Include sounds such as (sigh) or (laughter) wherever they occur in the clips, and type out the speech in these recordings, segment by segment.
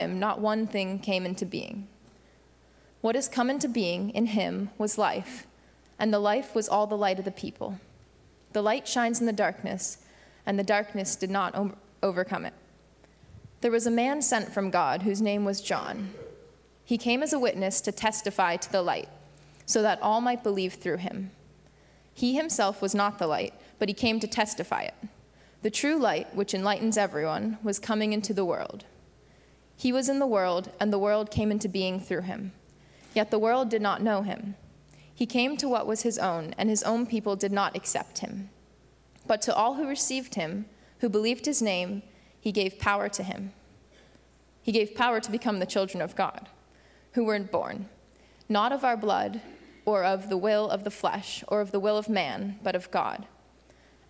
him not one thing came into being. What has come into being in him was life, and the life was all the light of the people. The light shines in the darkness, and the darkness did not overcome it. There was a man sent from God whose name was John. He came as a witness to testify to the light, so that all might believe through him. He himself was not the light, but he came to testify it. The true light, which enlightens everyone, was coming into the world. He was in the world, and the world came into being through him. Yet the world did not know him. He came to what was his own, and his own people did not accept him. But to all who received him, who believed his name, he gave power to him. He gave power to become the children of God, who weren't born, not of our blood, or of the will of the flesh, or of the will of man, but of God.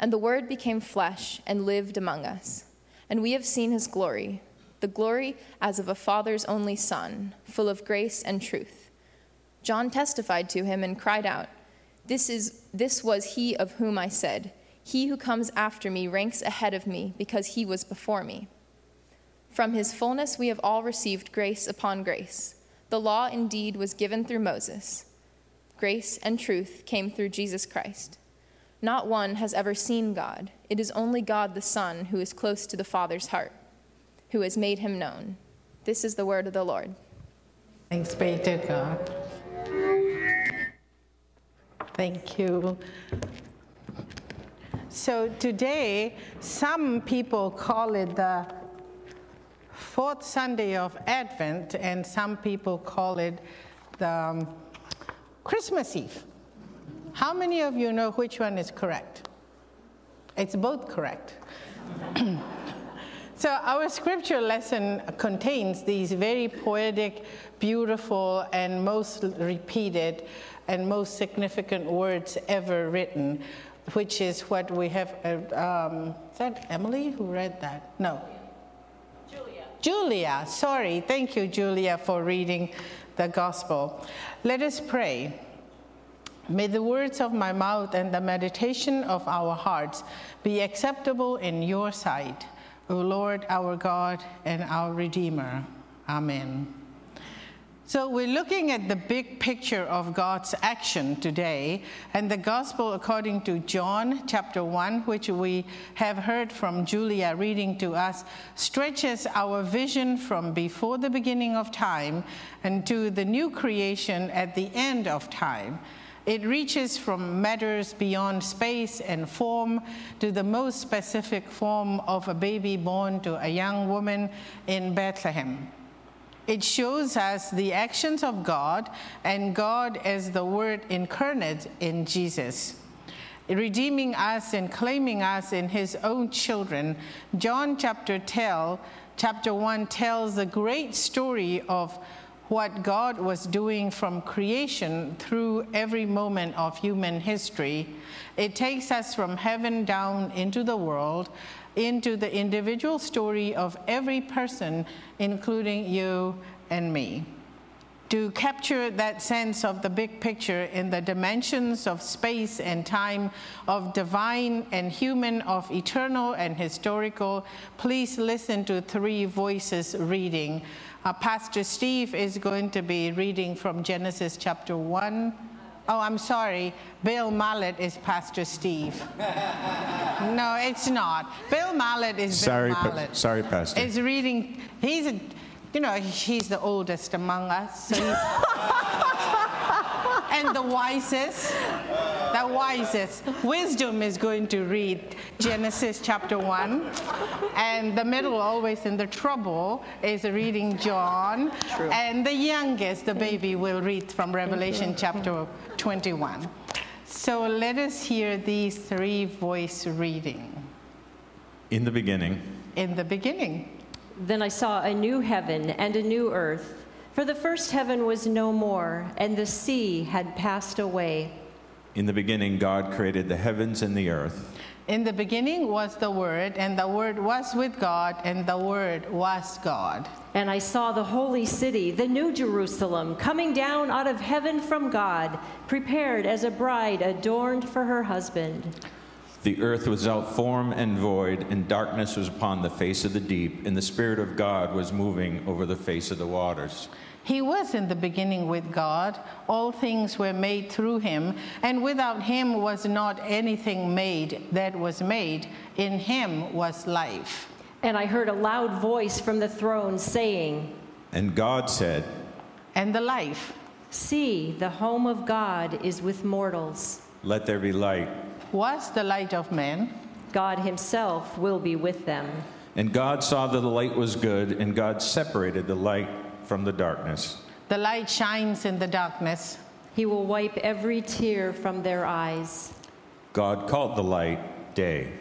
And the Word became flesh and lived among us, and we have seen his glory the glory as of a father's only son, full of grace and truth. John testified to him and cried out, This is this was he of whom I said, He who comes after me ranks ahead of me, because he was before me. From his fullness we have all received grace upon grace. The law indeed was given through Moses. Grace and truth came through Jesus Christ. Not one has ever seen God. It is only God the Son who is close to the Father's heart who has made him known. This is the word of the Lord. Thanks be to God. Thank you. So today, some people call it the fourth Sunday of Advent, and some people call it the um, Christmas Eve. How many of you know which one is correct? It's both correct. (clears throat) So, our scripture lesson contains these very poetic, beautiful, and most repeated and most significant words ever written, which is what we have. Uh, um, is that Emily who read that? No. Julia. Julia, sorry. Thank you, Julia, for reading the gospel. Let us pray. May the words of my mouth and the meditation of our hearts be acceptable in your sight O Lord, our God and our Redeemer. Amen. So, we're looking at the big picture of God's action today, and the Gospel according to John chapter 1, which we have heard from Julia reading to us, stretches our vision from before the beginning of time and to the new creation at the end of time. It reaches from matters beyond space and form to the most specific form of a baby born to a young woman in Bethlehem. It shows us the actions of God and God as the Word incarnate in Jesus. Redeeming us and claiming us in His own children, John chapter, tell, chapter 1 tells the great story of what God was doing from creation through every moment of human history. It takes us from heaven down into the world, into the individual story of every person, including you and me. To capture that sense of the big picture in the dimensions of space and time, of divine and human, of eternal and historical, please listen to three voices reading. Uh, Pastor Steve is going to be reading from Genesis chapter 1. Oh, I'm sorry. Bill Mallet is Pastor Steve. no, it's not. Bill Mallet is sorry, Bill Mallet. Pa- sorry, Pastor. Is reading. He's, a, you know, he's the oldest among us. So (laughs) and the wisest the wisest. Wisdom is going to read Genesis chapter 1, and the middle, always in the trouble, is reading John, True. and the youngest, the baby, will read from Revelation chapter 21. So let us hear these three voice reading. In the beginning. In the beginning. Then I saw a new heaven and a new earth. For the first heaven was no more, and the sea had passed away in the beginning, God created the heavens and the earth. In the beginning was the Word, and the Word was with God, and the Word was God. And I saw the holy city, the new Jerusalem, coming down out of heaven from God, prepared as a bride adorned for her husband. The earth was without form and void, and darkness was upon the face of the deep, and the Spirit of God was moving over the face of the waters. He was in the beginning with God. All things were made through him, and without him was not anything made that was made. In him was life. And I heard a loud voice from the throne saying, And God said, And the life See, the home of God is with mortals. Let there be light. was the light of men. God himself will be with them. And God saw that the light was good, and God separated the light from the darkness. The light shines in the darkness. He will wipe every tear from their eyes. God called the light day.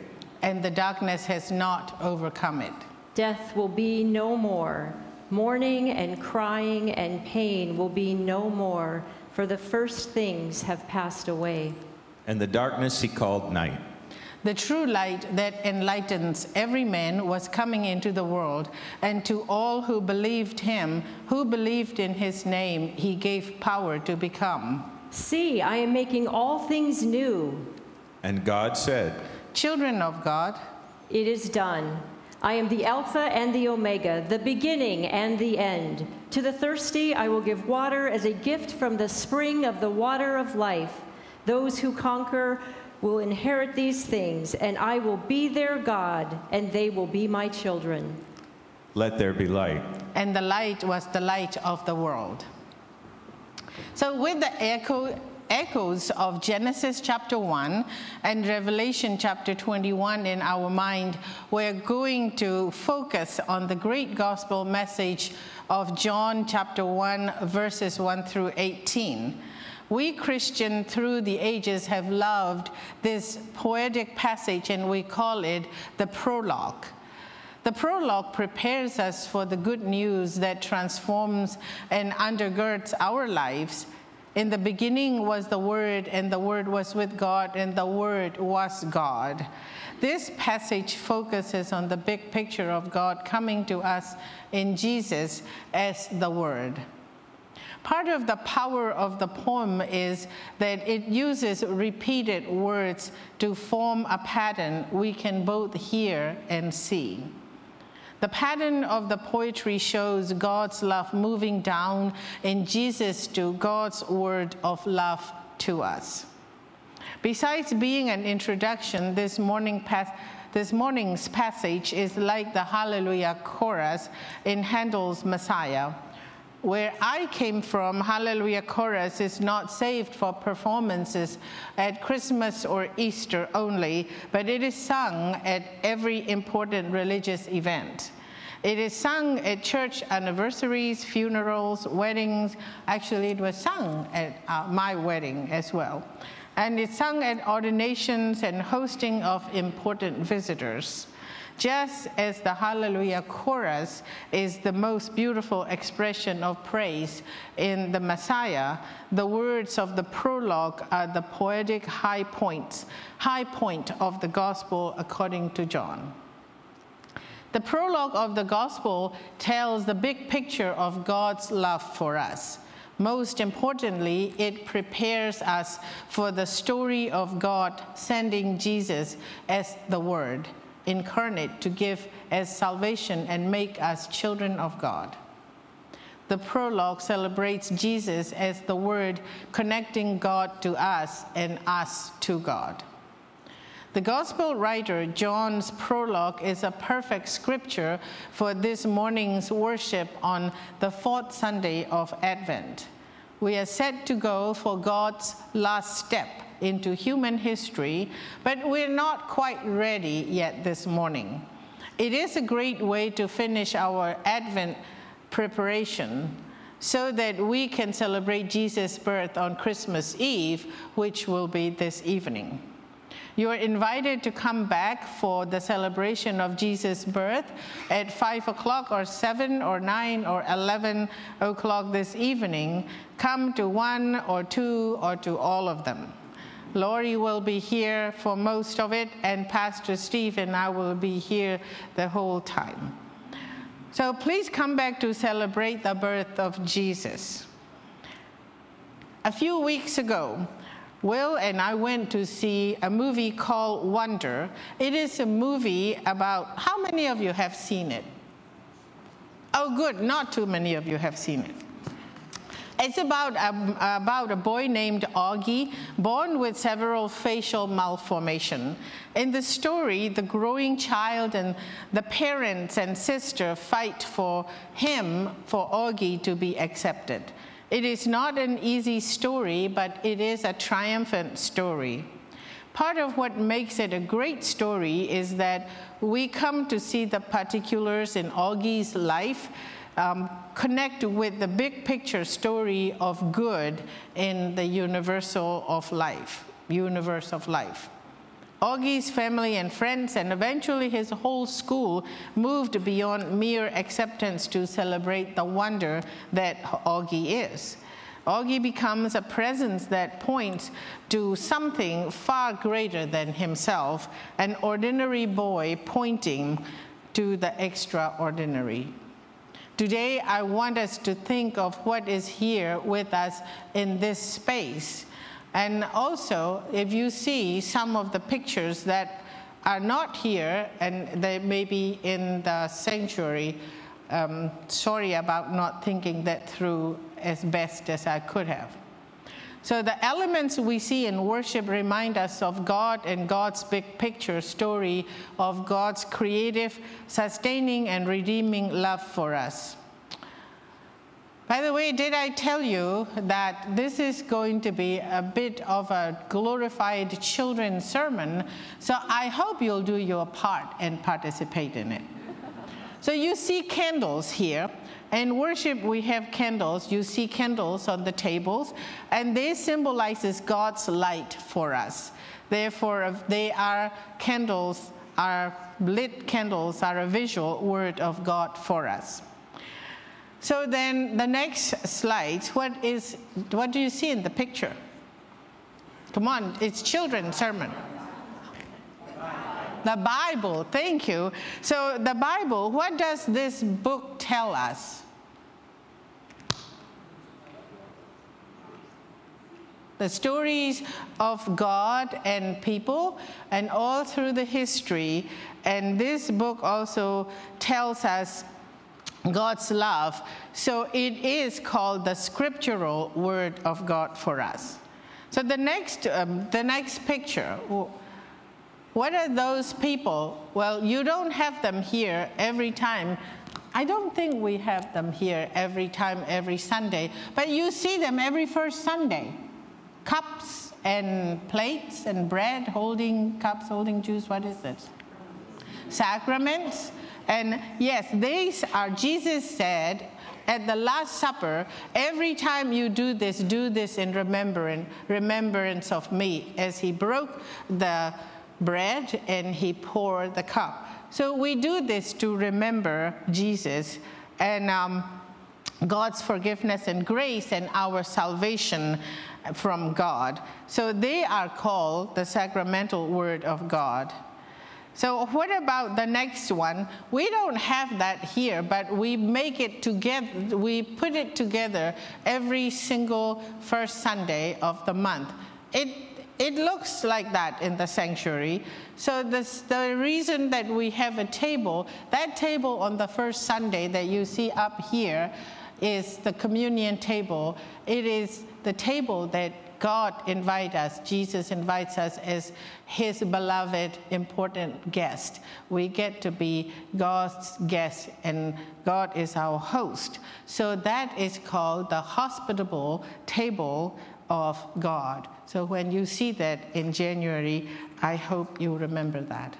and the darkness has not overcome it. Death will be no more. Mourning and crying and pain will be no more, for the first things have passed away. And the darkness he called night. The true light that enlightens every man was coming into the world, and to all who believed him, who believed in his name, he gave power to become See, I am making all things new. And God said, children of God. It is done. I am the Alpha and the Omega, the beginning and the end. To the thirsty, I will give water as a gift from the spring of the water of life. Those who conquer will inherit these things, and I will be their God, and they will be my children. Let there be light. and the light was the light of the world. So, with the echo, echoes of Genesis chapter 1 and Revelation chapter 21 in our mind, we're going to focus on the great gospel message of John chapter 1, verses 1 through 18. We Christian through the ages have loved this poetic passage and we call it the prologue. The prologue prepares us for the good news that transforms and undergirds our lives. In the beginning was the Word, and the Word was with God, and the Word was God. This passage focuses on the big picture of God coming to us in Jesus as the Word. Part of the power of the poem is that it uses repeated words to form a pattern we can both hear and see. The pattern of the poetry shows God's love moving down in Jesus to God's word of love to us. Besides being an introduction, this, morning pas- this morning's passage is like the Hallelujah chorus in Handel's Messiah. Where I came from, Hallelujah Chorus is not saved for performances at Christmas or Easter only, but it is sung at every important religious event. It is sung at church anniversaries, funerals, weddings. Actually, it was sung at uh, my wedding as well. And it's sung at ordinations and hosting of important visitors. Just as the Hallelujah chorus is the most beautiful expression of praise in the Messiah, the words of the prologue are the poetic high points, high point of the gospel according to John. The prologue of the gospel tells the big picture of God's love for us. Most importantly, it prepares us for the story of God sending Jesus as the Word incarnate to give us salvation and make us children of God. The prologue celebrates Jesus as the Word connecting God to us and us to God. The gospel writer John's prologue is a perfect scripture for this morning's worship on the fourth Sunday of Advent. We are set to go for God's last step into human history, but we're not quite ready yet this morning. It is a great way to finish our Advent preparation so that we can celebrate Jesus' birth on Christmas Eve, which will be this evening. You are invited to come back for the celebration of Jesus' birth at 5 o'clock or 7 or 9 or 11 o'clock this evening. Come to one or two or to all of them. Lori will be here for most of it, and Pastor Steve and I will be here the whole time. So please come back to celebrate the birth of Jesus. A few weeks ago, Will and I went to see a movie called Wonder. It is a movie about, how many of you have seen it? Oh, good, not too many of you have seen it. It's about a, about a boy named Augie, born with several facial malformation. In the story, the growing child and the parents and sister fight for him, for Augie to be accepted. It is not an easy story, but it is a triumphant story. Part of what makes it a great story is that we come to see the particulars in Augie's life um, connect with the big picture story of good in the universal of life, universe of life. Augie's family and friends, and eventually his whole school, moved beyond mere acceptance to celebrate the wonder that Augie is. Augie becomes a presence that points to something far greater than himself, an ordinary boy pointing to the extraordinary. Today, I want us to think of what is here with us in this space. And also, if you see some of the pictures that are not here and they may be in the sanctuary, um, sorry about not thinking that through as best as I could have. So, the elements we see in worship remind us of God and God's big picture story of God's creative, sustaining, and redeeming love for us. By the way, did I tell you that this is going to be a bit of a glorified children's sermon? So I hope you'll do your part and participate in it. so you see candles here. In worship, we have candles. You see candles on the tables, and they symbolizes God's light for us. Therefore, they are candles, are lit candles, are a visual word of God for us. So then the next slide, what is what do you see in the picture? Come on, it's children's sermon. The Bible, thank you. So, the Bible, what does this book tell us? The stories of God and people, and all through the history. And this book also tells us God's love. So, it is called the scriptural word of God for us. So, the next, um, the next picture what are those people? Well, you don't have them here every time. I don't think we have them here every time, every Sunday, but you see them every first Sunday. Cups and plates and bread, holding cups, holding juice. What is it? Sacraments. And yes, these are, Jesus said, at the Last Supper, every time you do this, do this in remembrance, remembrance of me, as he broke the bread and he poured the cup. So we do this to remember Jesus and um, God's forgiveness and grace and our salvation from God. So they are called the sacramental word of God. So, what about the next one? We don't have that here, but we make it together, we put it together every single first Sunday of the month. It it looks like that in the sanctuary. So this, the reason that we have a table, that table on the first Sunday that you see up here is the communion table. It is the table that God invites us, Jesus invites us as his beloved, important guest. We get to be God's guest, and God is our host. So that is called the hospitable table of God. So when you see that in January, I hope you remember that.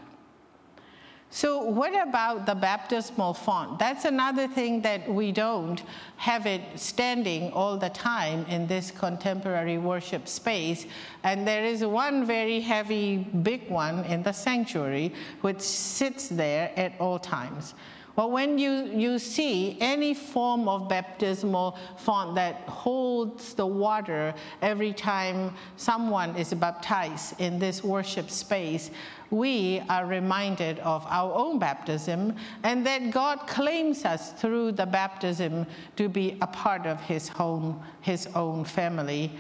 So, what about the baptismal font? That's another thing that we don't have it standing all the time in this contemporary worship space. And there is one very heavy, big one in the sanctuary which sits there at all times. But when you, you see any form of baptismal font that holds the water every time someone is baptized in this worship space, we are reminded of our own baptism and that God claims us through the baptism to be a part of his home, his own family.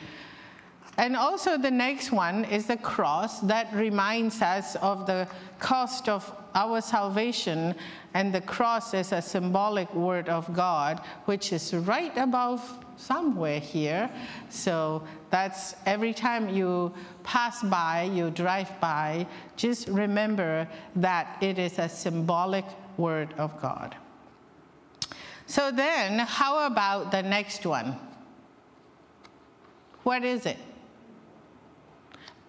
And also, the next one is the cross that reminds us of the cost of our salvation. And the cross is a symbolic word of God, which is right above somewhere here. So that's every time you pass by, you drive by, just remember that it is a symbolic word of God. So then, how about the next one? What is it?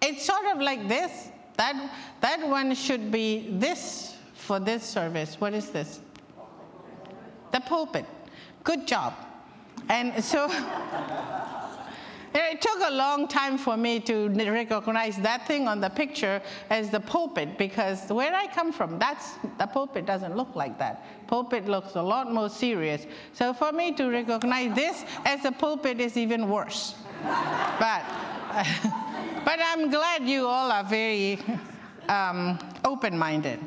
It's sort of like this. That, that one should be this for this service. What is this? The pulpit. Good job. And so (laughs) it took a long time for me to recognize that thing on the picture as the pulpit because where I come from, that's the pulpit doesn't look like that. Pulpit looks a lot more serious. So for me to recognize this as a pulpit is even worse. (laughs) but (laughs) But I'm glad you all are very um, open minded.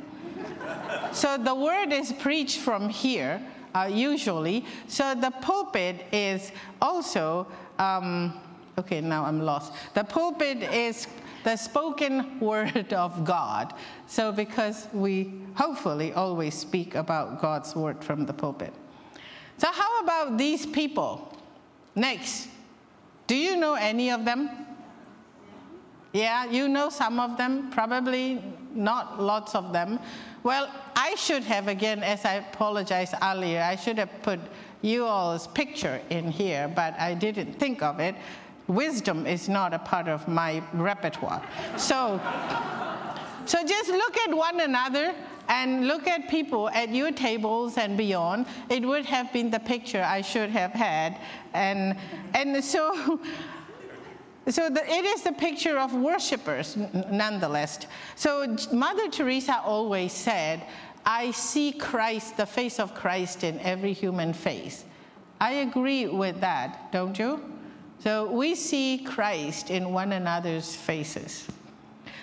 So the word is preached from here, uh, usually. So the pulpit is also, um, okay, now I'm lost. The pulpit is the spoken word of God. So because we hopefully always speak about God's word from the pulpit. So, how about these people? Next. Do you know any of them? Yeah, you know some of them, probably not lots of them. Well, I should have, again, as I apologized earlier, I should have put you all's picture in here, but I didn't think of it. Wisdom is not a part of my repertoire. So, so just look at one another and look at people at your tables and beyond. It would have been the picture I should have had. And, and so (laughs) so the, it is the picture of worshipers, n- nonetheless. So Mother Teresa always said, I see Christ, the face of Christ in every human face. I agree with that, don't you? So we see Christ in one another's faces.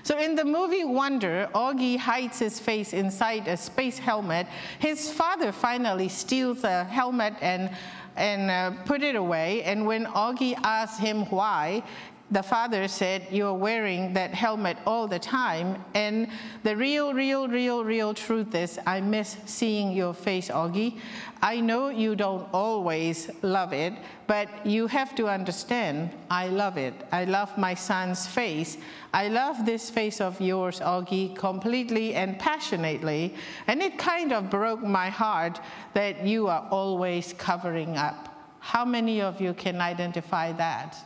So in the movie Wonder, Augie hides his face inside a space helmet. His father finally steals the helmet and and uh, put it away. And when Augie asks him why, the father said, You're wearing that helmet all the time. And the real, real, real, real truth is, I miss seeing your face, Augie. I know you don't always love it, but you have to understand, I love it. I love my son's face. I love this face of yours, Augie, completely and passionately. And it kind of broke my heart that you are always covering up. How many of you can identify that?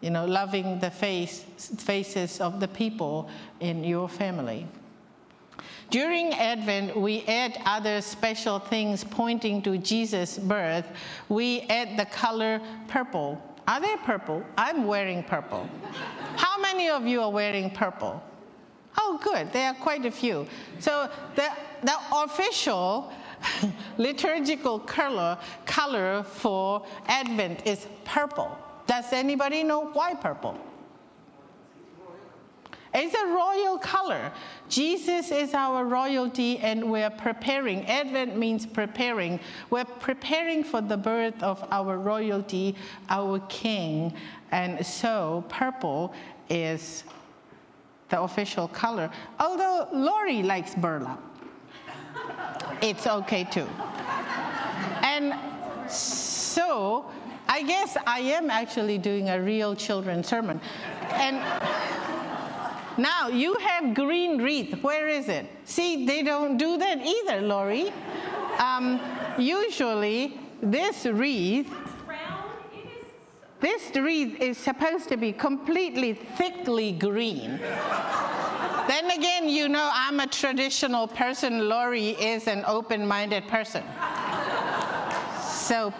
You know, loving the face, faces of the people in your family. During Advent, we add other special things pointing to Jesus' birth. We add the color purple. Are they purple? I'm wearing purple. How many of you are wearing purple? Oh, good. There are quite a few. So the, the official (laughs) liturgical color, color for Advent is purple. Does anybody know why purple? It's a royal color. Jesus is our royalty, and we're preparing. Advent means preparing. We're preparing for the birth of our royalty, our king. And so, purple is the official color. Although Lori likes burlap, it's okay too. And so, I guess I am actually doing a real children's sermon. And now you have green wreath. Where is it? See, they don't do that either, Lori. Um, usually, this wreath, this wreath is supposed to be completely thickly green. then again, you know, I'm a traditional person. Lori is an open minded person. So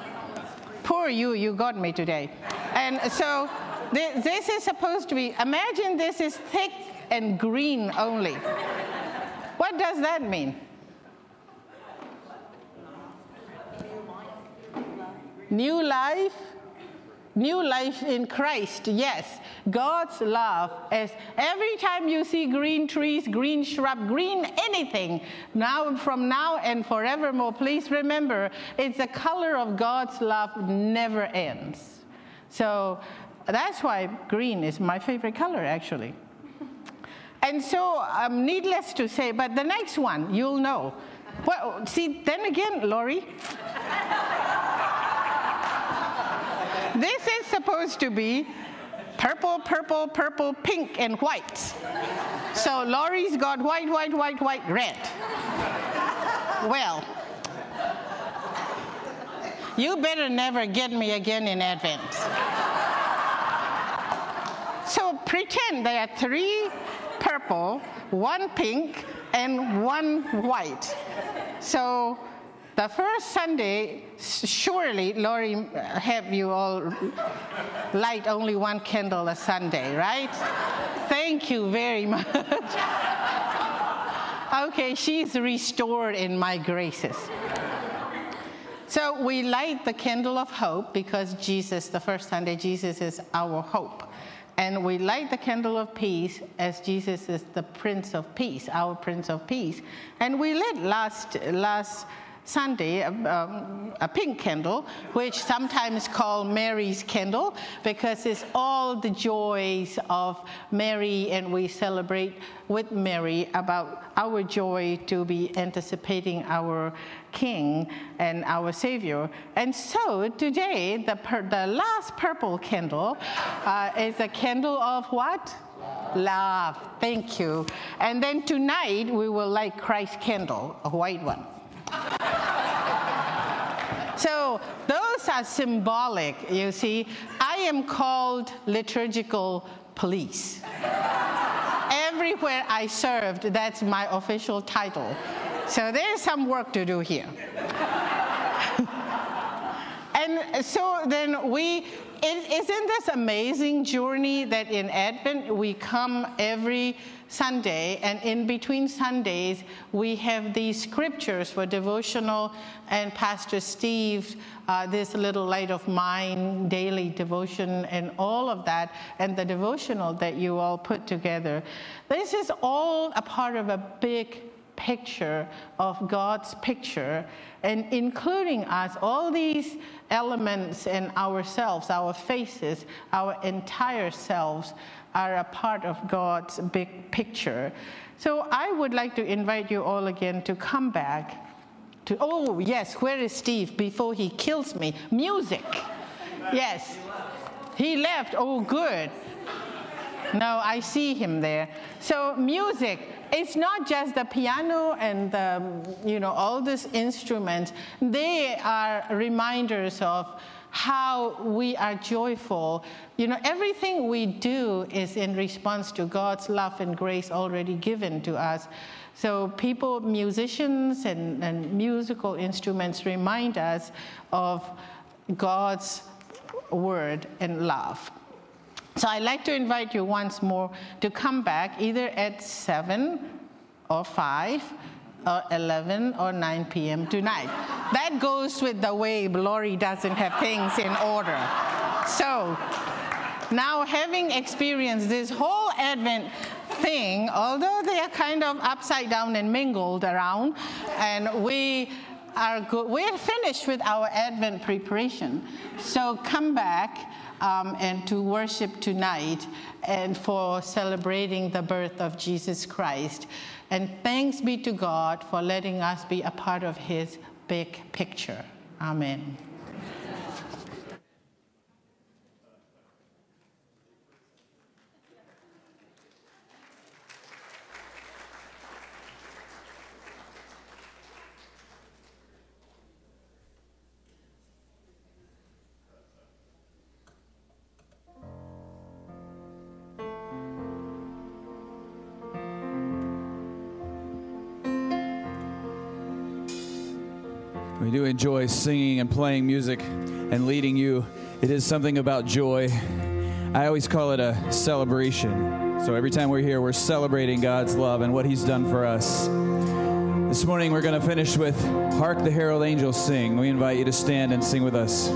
Poor you, you got me today. And so th- this is supposed to be, imagine this is thick and green only. What does that mean? New life, new life in Christ, yes. God's love is every time you see green trees, green shrub, green anything, now from now and forevermore, please remember it's the color of God's love never ends. So that's why green is my favorite color, actually. And so, um, needless to say, but the next one, you'll know. Well, see, then again, Lori. This is supposed to be purple, purple, purple, pink, and white. So Lori's got white, white, white, white, red. Well, you better never get me again in Advent. So pretend there are three purple, one pink, and one white. So the first Sunday, surely, Lori, have you all light only one candle a Sunday, right? Thank you very (laughs) much. okay, she's restored in my graces. So we light the candle of hope because Jesus, the first Sunday, Jesus is our hope. And we light the candle of peace as Jesus is the Prince of Peace, our Prince of Peace. And we lit last, last Sunday um, a pink candle, which sometimes called Mary's candle, because it's all the joys of Mary, and we celebrate with Mary about our joy to be anticipating our King and our Savior. And so today, the, per- the last purple candle uh, is a candle of what? Love. Thank you. And then tonight, we will light Christ's candle, a white one. So those are symbolic, you see. I am called liturgical police. Everywhere I served, that's my official title. So there's some work to do here. (laughs) and so then we, isn't this amazing journey that in Advent we come every Sunday, and in between Sundays, we have these scriptures for devotional and Pastor Steve, uh, this little light of mine, daily devotion, and all of that, and the devotional that you all put together. This is all a part of a big picture of God's picture, and including us, all these elements in ourselves, our faces, our entire selves are a part of God's big picture. So I would like to invite you all again to come back to, oh, yes, where is Steve before he kills me? Music. Yes. He left. Oh, good. No, I see him there. So, music, it's not just the piano and the, you know, all these instruments. They are reminders of how we are joyful. You know, everything we do is in response to God's love and grace already given to us. So, people, musicians, and, and musical instruments remind us of God's word and love. So, I'd like to invite you once more to come back either at 7 or 5 or 11 or 9 p.m. tonight. That goes with the way Lori doesn't have things in order. So, now having experienced this whole Advent thing, although they are kind of upside down and mingled around, and we are good, we're finished with our Advent preparation. So come back um, and to worship tonight and for celebrating the birth of Jesus Christ. And thanks be to God for letting us be a part of his big picture. Amen. We do enjoy singing and playing music and leading you. It is something about joy. I always call it a celebration. So every time we're here, we're celebrating God's love and what He's done for us. This morning, we're going to finish with Hark the Herald Angels Sing. We invite you to stand and sing with us.